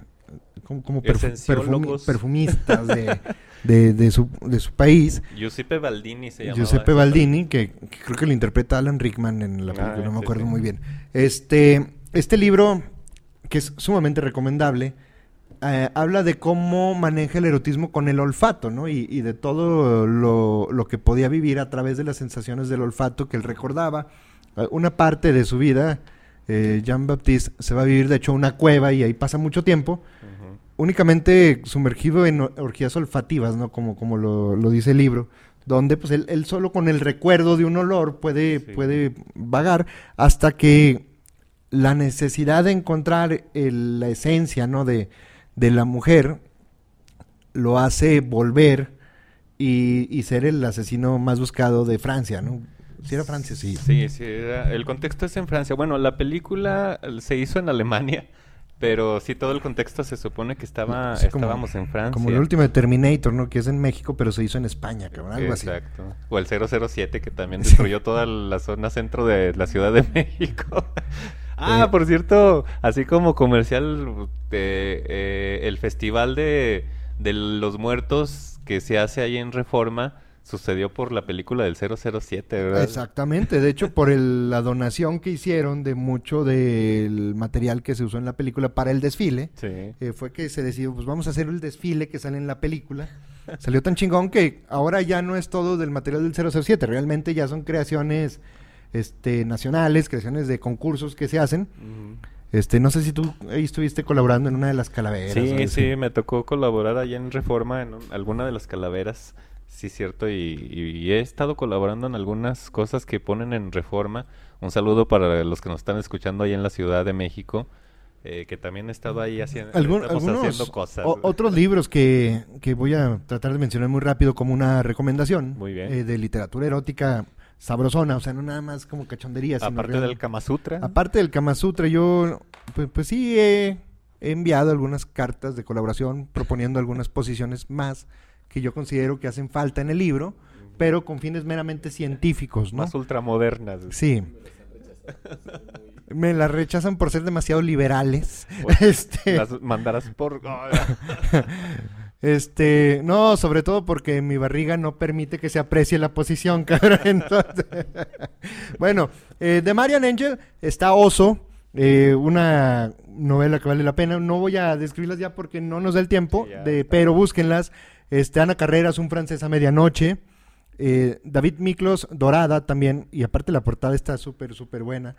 como, como perfu- Esenciólogos. perfumi- perfumistas de, de, de su, de su país. Giuseppe Baldini se llamaba. Giuseppe Baldini, que, que creo que lo interpreta Alan Rickman en la Ah, película, no me sí, acuerdo sí. muy bien. Este, este libro, que es sumamente recomendable, eh, habla de cómo maneja el erotismo con el olfato, ¿no? Y, y de todo lo, lo que podía vivir a través de las sensaciones del olfato que él recordaba. Eh, Una parte de su vida, eh, Jean-Baptiste se va a vivir, de hecho, a una cueva y ahí pasa mucho tiempo únicamente sumergido en orgías olfativas, ¿no? Como, como lo, lo dice el libro, donde pues él, él solo con el recuerdo de un olor puede, Sí. puede vagar hasta que la necesidad de encontrar el- la esencia, ¿no? De, de la mujer lo hace volver y, y ser el asesino más buscado de Francia, ¿no? Si era Francia, sí. Sí, sí, el contexto es en Francia. Bueno, la película se hizo en Alemania, Pero sí, todo el contexto se supone que estaba, Sí, como- estábamos en Francia. Como el último de Terminator, ¿no? Que es en México, pero se hizo en España, cabrón. Algo así. Exacto. O el 007 que también destruyó toda la zona centro de la Ciudad de México. ah, Eh. por cierto, así como comercial, de, eh, el festival de, de los muertos que se hace ahí en Reforma sucedió por la película del 007, ¿verdad? Exactamente, de hecho por el- la donación que hicieron de mucho del material que se usó en la película para el desfile, Sí. eh, fue que se decidió, pues vamos a hacer el desfile que sale en la película. Salió tan chingón que ahora ya no es todo del material del 007, realmente ya son creaciones este, nacionales, creaciones de concursos que se hacen. Este, no sé si tú ahí estuviste colaborando en una de las calaveras. Sí, sí, me tocó colaborar allá en Reforma en un- alguna de las calaveras, sí, cierto, y, y he estado colaborando en algunas cosas que ponen en Reforma. Un saludo para los que nos están escuchando ahí en la Ciudad de México, eh, que también he estado ahí haciendo, estamos algunos haciendo cosas. o- otros libros que, que voy a tratar de mencionar muy rápido como una recomendación Muy bien. eh, de literatura erótica sabrosona, o sea, no nada más como cachondería. sino Aparte del Kama Sutra. Aparte del Kama Sutra, yo pues, pues sí he enviado algunas cartas de colaboración proponiendo algunas posiciones más que yo considero que hacen falta en el libro, pero con fines meramente científicos, ¿no? Más ultramodernas. Sí. Me las rechazan por ser demasiado liberales. Pues, este, Las mandarás por... este, no, sobre todo porque mi barriga no permite que se aprecie la posición, cabrón. Entonces, bueno, eh, de Marian Angel está Oso, eh, una novela que vale la pena. No voy a describirlas ya porque no nos da el tiempo, Sí, de, pero búsquenlas. Este, Ana Carreras, un francés a medianoche. Eh, David Miklos, Dorada también. Y aparte la portada está súper, súper buena.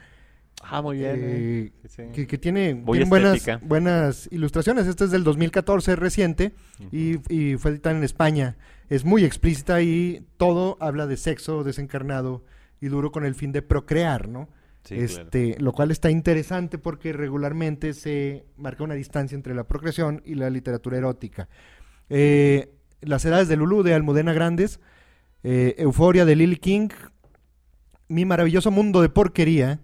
ah, muy bien. Eh, eh. Sí, que, que tiene, buenas, ilustraciones. Este es del 2014, reciente, y, y fue editada en España. Es muy explícita y todo habla de sexo desencarnado y duro con el fin de procrear, ¿no? Sí, claro. este, Lo cual está interesante porque regularmente se marca una distancia entre la procreación y la literatura erótica. Eh, Las edades de Lulú de Almudena Grandes, eh, Euforia de Lily King, Mi maravilloso mundo de porquería,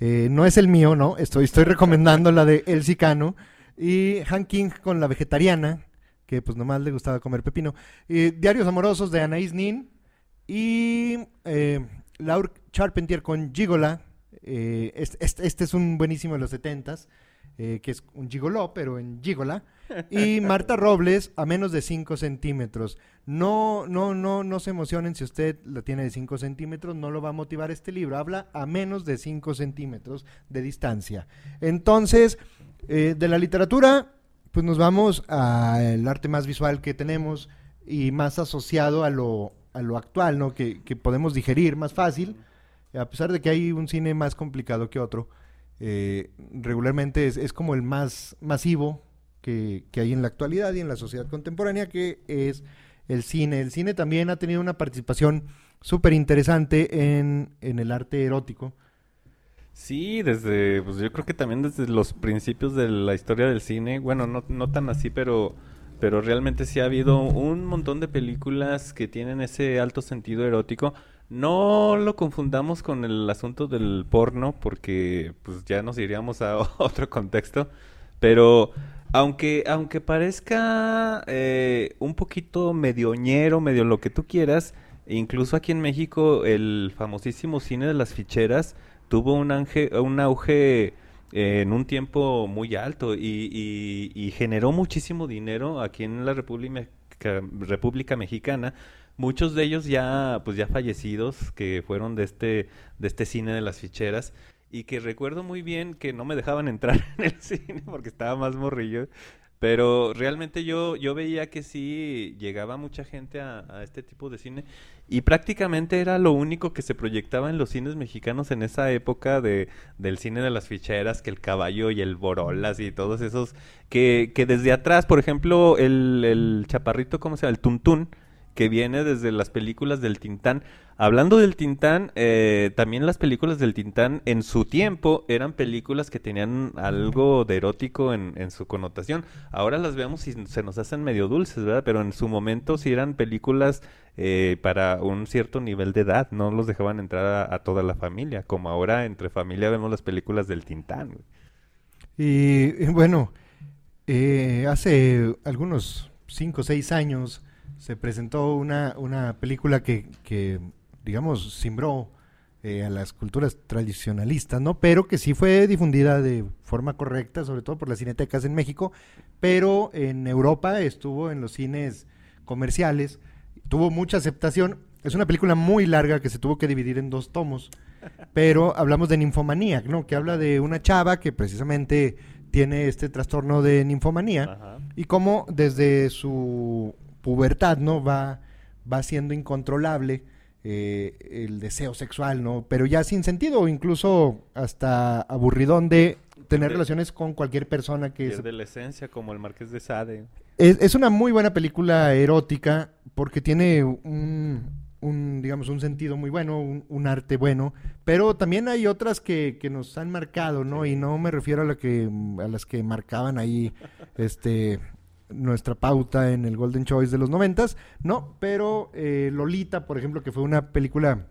eh, no es el mío, ¿no? Estoy, recomendando la de El Sicano, y Han King con La Vegetariana, que pues nomás le gustaba comer pepino, y Diarios Amorosos de Anaïs Nin, y eh, Laura Charpentier con Gigola, eh, este, este- este es un buenísimo de los setentas, eh, que es un gigoló, pero en gigola. Y Marta Robles a menos de 5 centímetros. No, no, no, no se emocionen si usted la tiene de 5 centímetros, no lo va a motivar este libro. Habla a menos de 5 centímetros de distancia. Entonces, eh, de la literatura, pues nos vamos al arte más visual que tenemos y más asociado a lo, a lo actual, ¿no? Que, que podemos digerir más fácil, a pesar de que hay un cine más complicado que otro. Eh, regularmente es, es como el más masivo que, que hay en la actualidad y en la sociedad contemporánea, que es el cine. El cine también ha tenido una participación súper interesante en, en el arte erótico. Sí, desde, pues yo creo que también desde los principios de la historia del cine, bueno, no, no tan así, pero, pero realmente sí ha habido un montón de películas que tienen ese alto sentido erótico. No lo confundamos con el asunto del porno, porque pues ya nos iríamos a otro contexto, pero aunque, aunque parezca eh, un poquito medioñero, medio lo que tú quieras, incluso aquí en México el famosísimo cine de las ficheras tuvo un, un auge en un tiempo muy alto y, y- y generó muchísimo dinero aquí en la República, República Mexicana. Muchos de ellos ya, pues ya fallecidos, que fueron de este, de este cine de las ficheras, y que recuerdo muy bien que no me dejaban entrar en el cine porque estaba más morrillo. Pero realmente yo, yo veía que sí llegaba mucha gente a, este tipo de cine y prácticamente era lo único que se proyectaba en los cines mexicanos en esa época de, del cine de las ficheras, que el caballo y el borolas y todos esos, que, que desde atrás, por ejemplo, el, el chaparrito, ¿cómo se llama? El tuntún, que viene desde las películas del Tintán. Hablando del Tintán, eh, también las películas del Tintán en su tiempo eran películas que tenían algo de erótico en, su connotación. Ahora las vemos y se nos hacen medio dulces, ¿verdad? Pero en su momento sí eran películas eh, para un cierto nivel de edad, no los dejaban entrar a, toda la familia, como ahora entre familia vemos las películas del Tintán. Y eh, bueno, eh, hace algunos 5 o 6 años se presentó una, una película que, que, digamos, simbró eh, a las culturas tradicionalistas, ¿no? Pero que sí fue difundida de forma correcta, sobre todo por las cinetecas en México, pero en Europa estuvo en los cines comerciales, tuvo mucha aceptación. Es una película muy larga que se tuvo que dividir en dos tomos, pero hablamos de ninfomanía, ¿no? Que habla de una chava que precisamente tiene este trastorno de ninfomanía Ajá. y cómo desde su pubertad, ¿no? Va, va siendo incontrolable eh, el deseo sexual, ¿no? Pero ya sin sentido, incluso hasta aburridón de tener relaciones con cualquier persona que... se- Pierde la esencia como el Marqués de Sade. Es, es una muy buena película erótica porque tiene un, un, digamos, un sentido muy bueno, un, un arte bueno, pero también hay otras que, que nos han marcado, ¿no? Y no me refiero a, la que, a las que marcaban ahí este nuestra pauta en el Golden Choice de los noventas, no, pero eh, Lolita, por ejemplo, que fue una película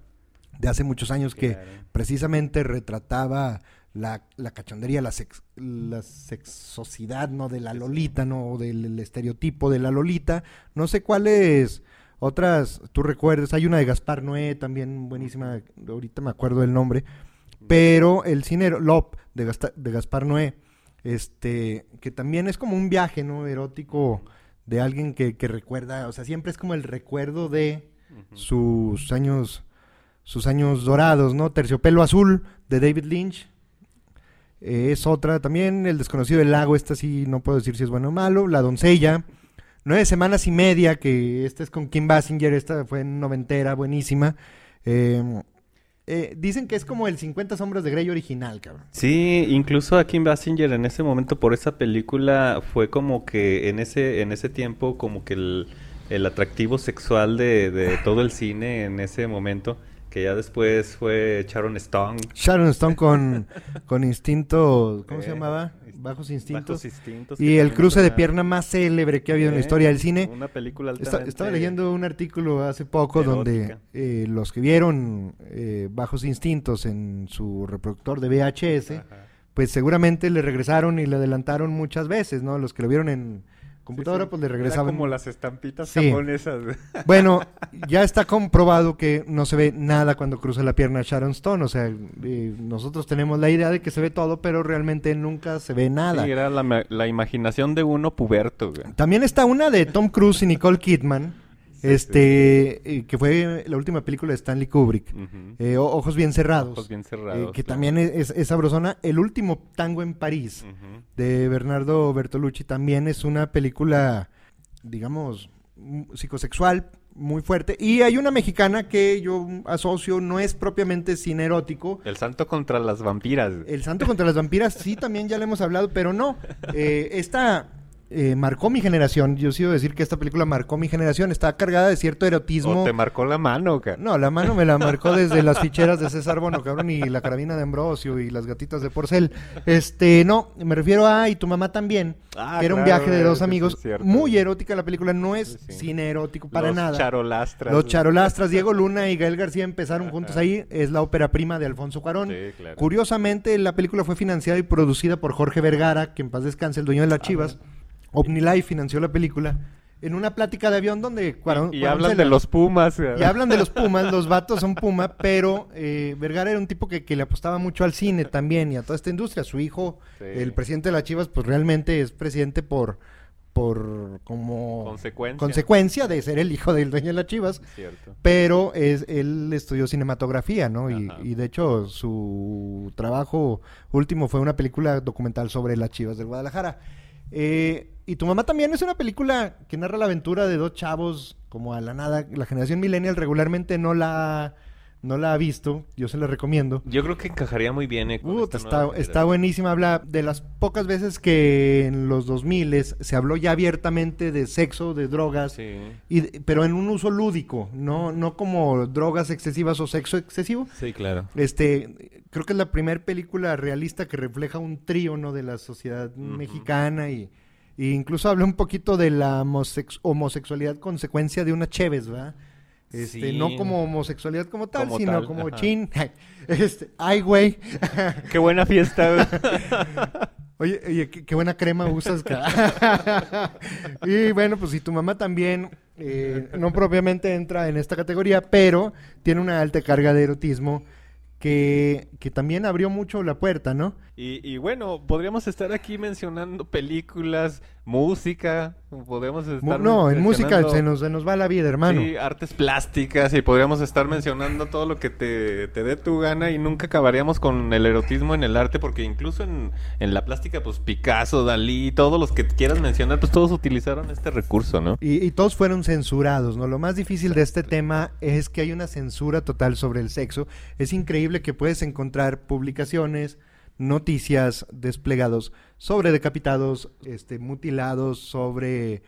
de hace muchos años que Claro. precisamente retrataba la, la cachondería, la, sex- la sexosidad, ¿no? De la Lolita, ¿no? O del el estereotipo de la Lolita. No sé cuáles otras tú recuerdas. Hay una de Gaspar Noé también buenísima, ahorita me acuerdo del nombre. Pero el cine Lop de, Gasta- de Gaspar Noé, este, que también es como un viaje, ¿no? Erótico de alguien que, que recuerda, o sea, siempre es como el recuerdo de sus años sus años dorados, ¿no? Terciopelo azul de David Lynch. Eh, es otra también, El desconocido del lago, esta sí no puedo decir si es bueno o malo, La doncella, Nueve semanas y media, que esta es con Kim Basinger, esta fue en noventera, buenísima. Eh, eh, dicen que es como el 50 sombras de Grey original, cabrón. Sí, incluso a Kim Basinger en ese momento por esa película fue como que en ese en ese tiempo como que el, el atractivo sexual de, de todo el cine en ese momento que ya después fue Sharon Stone. Sharon Stone con, con instinto, ¿cómo se Eh, llamaba? Bajos instintos. Bajos Instintos, que y el cruce de pierna más célebre que ha habido en la historia del cine. Una película altamente estaba leyendo un artículo hace poco donde eh, los que vieron eh, Bajos Instintos en su reproductor de VHS, Ajá. pues seguramente le regresaron y le adelantaron muchas veces, ¿no? Los que lo vieron en computadora, Sí, sí. pues le Era regresaban. como las estampitas Sí. japonesas. Bueno, ya está comprobado que no se ve nada cuando cruza la pierna Sharon Stone. O sea, eh, nosotros tenemos la idea de que se ve todo, pero realmente nunca se ve nada. Sí, era la, la imaginación de uno puberto. güey. También está una de Tom Cruise y Nicole Kidman, este, eh, que fue la última película de Stanley Kubrick. Eh, Ojos bien cerrados. Ojos bien eh, cerrados. que claro. también es, es- sabrosona. El último tango en París de Bernardo Bertolucci también es una película, digamos, psicosexual muy fuerte. Y hay una mexicana que yo asocio, no es propiamente cine erótico. El santo contra las vampiras. El Santo contra las Vampiras, sí, también ya le hemos hablado, pero no. Eh, esta eh, marcó mi generación. Yo sí debo decir que esta película marcó mi generación. Está cargada de cierto erotismo. O te marcó la mano, cara. No, la mano me la marcó desde las ficheras de César Bono, cabrón, y la carabina de Ambrosio y las gatitas de Porcel. Este, no, me refiero a y tu mamá también, Ah, que era un viaje de dos amigos. es. Muy erótica la película, no es Sí, cine erótico para Los nada. charolastras. Los charolastras, Diego Luna y Gael García empezaron juntos ahí. Es la ópera prima de Alfonso Cuarón. Sí, claro. Curiosamente, la película fue financiada y producida por Jorge Vergara, que en paz descanse, el dueño de las Chivas. OmniLife financió la película en una plática de avión donde Cuarón, Y hablan de la- los Pumas. y hablan de los Pumas, los vatos son Puma, pero eh, Vergara era un tipo que, que le apostaba mucho al cine también y a toda esta industria. Su hijo, Sí. el presidente de las Chivas, pues realmente es presidente por por como Consecuencia. consecuencia de ser el hijo del dueño de las Chivas. Cierto. Pero es, él estudió cinematografía, ¿no? Y de hecho su trabajo último fue una película documental sobre las Chivas del Guadalajara. Eh, y tu mamá también es una película que narra la aventura de dos chavos como a la nada. La generación millennial regularmente no la, no la ha visto. Yo se la recomiendo. Yo creo que encajaría muy bien. eh, con Uh, esta está, está buenísima. Habla de las pocas veces que en los 2000 se habló ya abiertamente de sexo, de drogas. Sí. Y, pero en un uso lúdico, no, no como drogas excesivas o sexo excesivo. Sí, claro. Este, creo que es la primera película realista que refleja un trío, ¿no? De la sociedad mexicana y, y incluso habla un poquito de la homosex- homosexualidad consecuencia de una Chévez, ¿verdad? Este, Sí. no como homosexualidad como tal, Como sino tal, como ajá. chin. Este, ay, güey. Qué buena fiesta. Oye, oye, qué, qué buena crema usas. y bueno, pues si tu mamá también eh, no propiamente entra en esta categoría, pero tiene una alta carga de erotismo que, que también abrió mucho la puerta, ¿no? Y, y bueno, podríamos estar aquí mencionando películas, música, podemos estar No, en música se nos, se nos va la vida, hermano. Sí, artes plásticas y podríamos estar mencionando todo lo que te, te dé tu gana y nunca acabaríamos con el erotismo en el arte porque incluso en, en la plástica, pues Picasso, Dalí, todos los que quieras mencionar, pues todos utilizaron este recurso, ¿no? Y, y todos fueron censurados, ¿no? Lo más difícil de este tema es que hay una censura total sobre el sexo. Es increíble que puedes encontrar publicaciones, noticias desplegados sobre decapitados, este, mutilados, sobre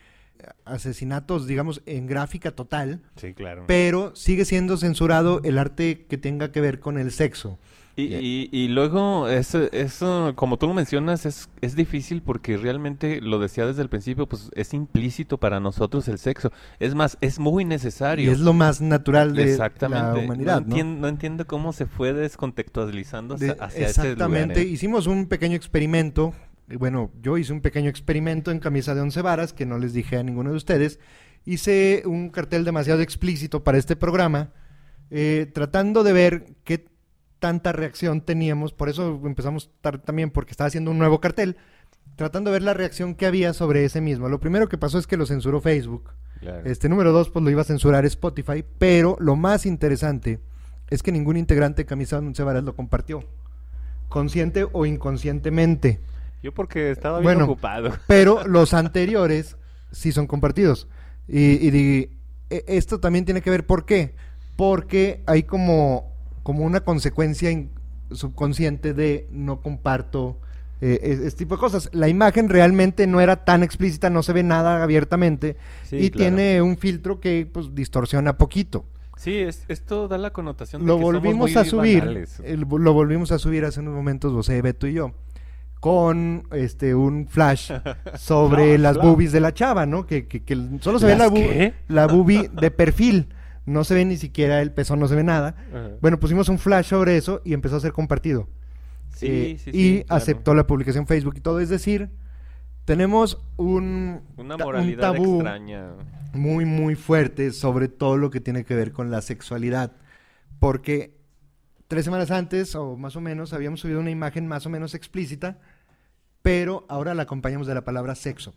asesinatos, digamos, en gráfica total, Sí, claro. pero sigue siendo censurado el arte que tenga que ver con el sexo. Y, y, y luego, eso, eso, como tú lo mencionas, es, es difícil porque realmente, lo decía desde el principio, pues es implícito para nosotros el sexo. Es más, es muy Y necesario. es lo más natural de Exactamente. la humanidad, no, ¿no? entien- no entiendo cómo se fue descontextualizando hacia, De- hacia ese lugar, exactamente, ¿eh? hicimos un pequeño experimento. y Bueno, yo hice un pequeño experimento en camisa de once varas que no les dije a ninguno de ustedes. Hice un cartel demasiado explícito para este programa, eh, tratando de ver qué tanta reacción teníamos. Por eso empezamos también, porque estaba haciendo un nuevo cartel, tratando de ver la reacción que había sobre ese mismo. Lo primero que pasó es que lo censuró Facebook. Claro. Este número dos, pues lo iba a censurar Spotify, pero lo más interesante es que ningún integrante de Camisa Once Varas lo compartió, consciente o inconscientemente. Yo porque estaba bien Bueno. ocupado. Pero los anteriores sí son compartidos. Y, y di- e- esto también tiene que ver, ¿por qué? Porque hay como, como una consecuencia subconsciente de no comparto eh, es- este tipo de cosas. La imagen realmente no era tan explícita, no se ve nada abiertamente Sí, y claro. tiene un filtro que pues distorsiona poquito. Sí, es, esto da la connotación de Lo que somos volvimos muy a subir, el- lo volvimos a subir hace unos momentos, José, Beto y yo, con este un flash sobre las flash. boobies de la chava, ¿no? Que, que- que solo se ve la, ¿Las bu- qué? la boobie de perfil, no se ve ni siquiera el pezón, no se ve nada. Ajá. Bueno, pusimos un flash sobre eso y empezó a ser compartido. Sí, Eh, sí, y sí, claro. aceptó la publicación Facebook y todo, es decir, tenemos un, Una un tabú extraña. muy, muy fuerte sobre todo lo que tiene que ver con la sexualidad. Porque tres semanas antes, o más o menos, habíamos subido una imagen más o menos explícita, pero ahora la acompañamos de la palabra sexo.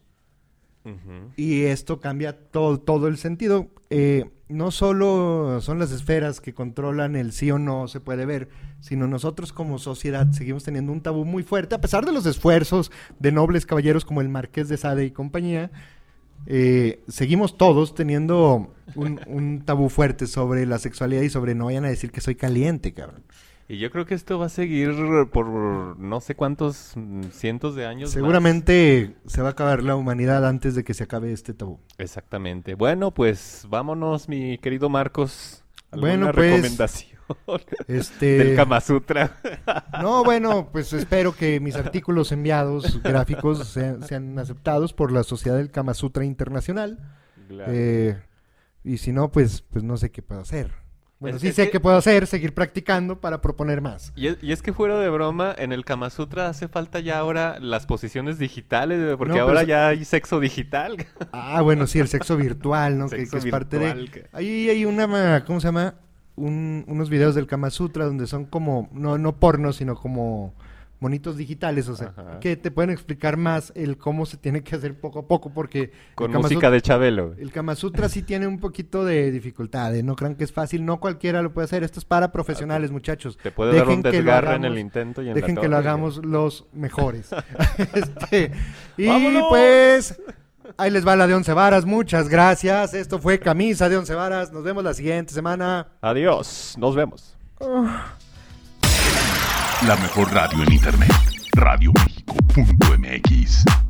Y esto cambia todo, todo el sentido. Eh, no solo son las esferas que controlan el sí o no se puede ver, sino nosotros como sociedad seguimos teniendo un tabú muy fuerte, a pesar de los esfuerzos de nobles caballeros como el Marqués de Sade y compañía. eh, seguimos todos teniendo un, un tabú fuerte sobre la sexualidad y sobre no vayan a decir que soy caliente, cabrón. Y yo creo que esto va a seguir por no sé cuántos mm, cientos de años. más. Seguramente se va a acabar la humanidad antes de que se acabe este tabú. Exactamente. Bueno, pues vámonos, mi querido Marcos. ¿Alguna Bueno, pues, recomendación Este... del Kama Sutra? No, bueno, pues espero que mis artículos enviados gráficos sean, sean aceptados por la Sociedad del Kama Sutra Internacional. Claro. Eh, y si no, pues, pues no sé qué puedo hacer. Bueno, Es- sí es sé que- qué puedo hacer, seguir practicando para proponer más. Y es, y es que fuera de broma, en el Kama Sutra hace falta ya ahora las posiciones digitales, porque No, ahora ya hay sexo digital. Ah, bueno, sí, el sexo virtual, ¿no? Que, Sexo que es parte de... que- Ahí hay una, ¿cómo se llama? Un- unos videos del Kama Sutra donde son como, no, no porno, sino como monitos digitales, o sea, Ajá. que te pueden explicar más el cómo se tiene que hacer poco a poco, porque... Con música de Chabelo. El Kama Sutra sí tiene un poquito de dificultad, ¿eh? no crean que es fácil, no cualquiera lo puede hacer, esto es para profesionales, muchachos. Te puede dar un Dejen que lo desgarre en el intento y en Dejen la que lo hagamos los mejores. Este, y ¡Vámonos! pues, ahí les va la de once varas, muchas gracias. Esto fue Camisa de once varas, nos vemos la siguiente semana. Adiós, nos vemos. La mejor radio en internet. Radioméxico.mx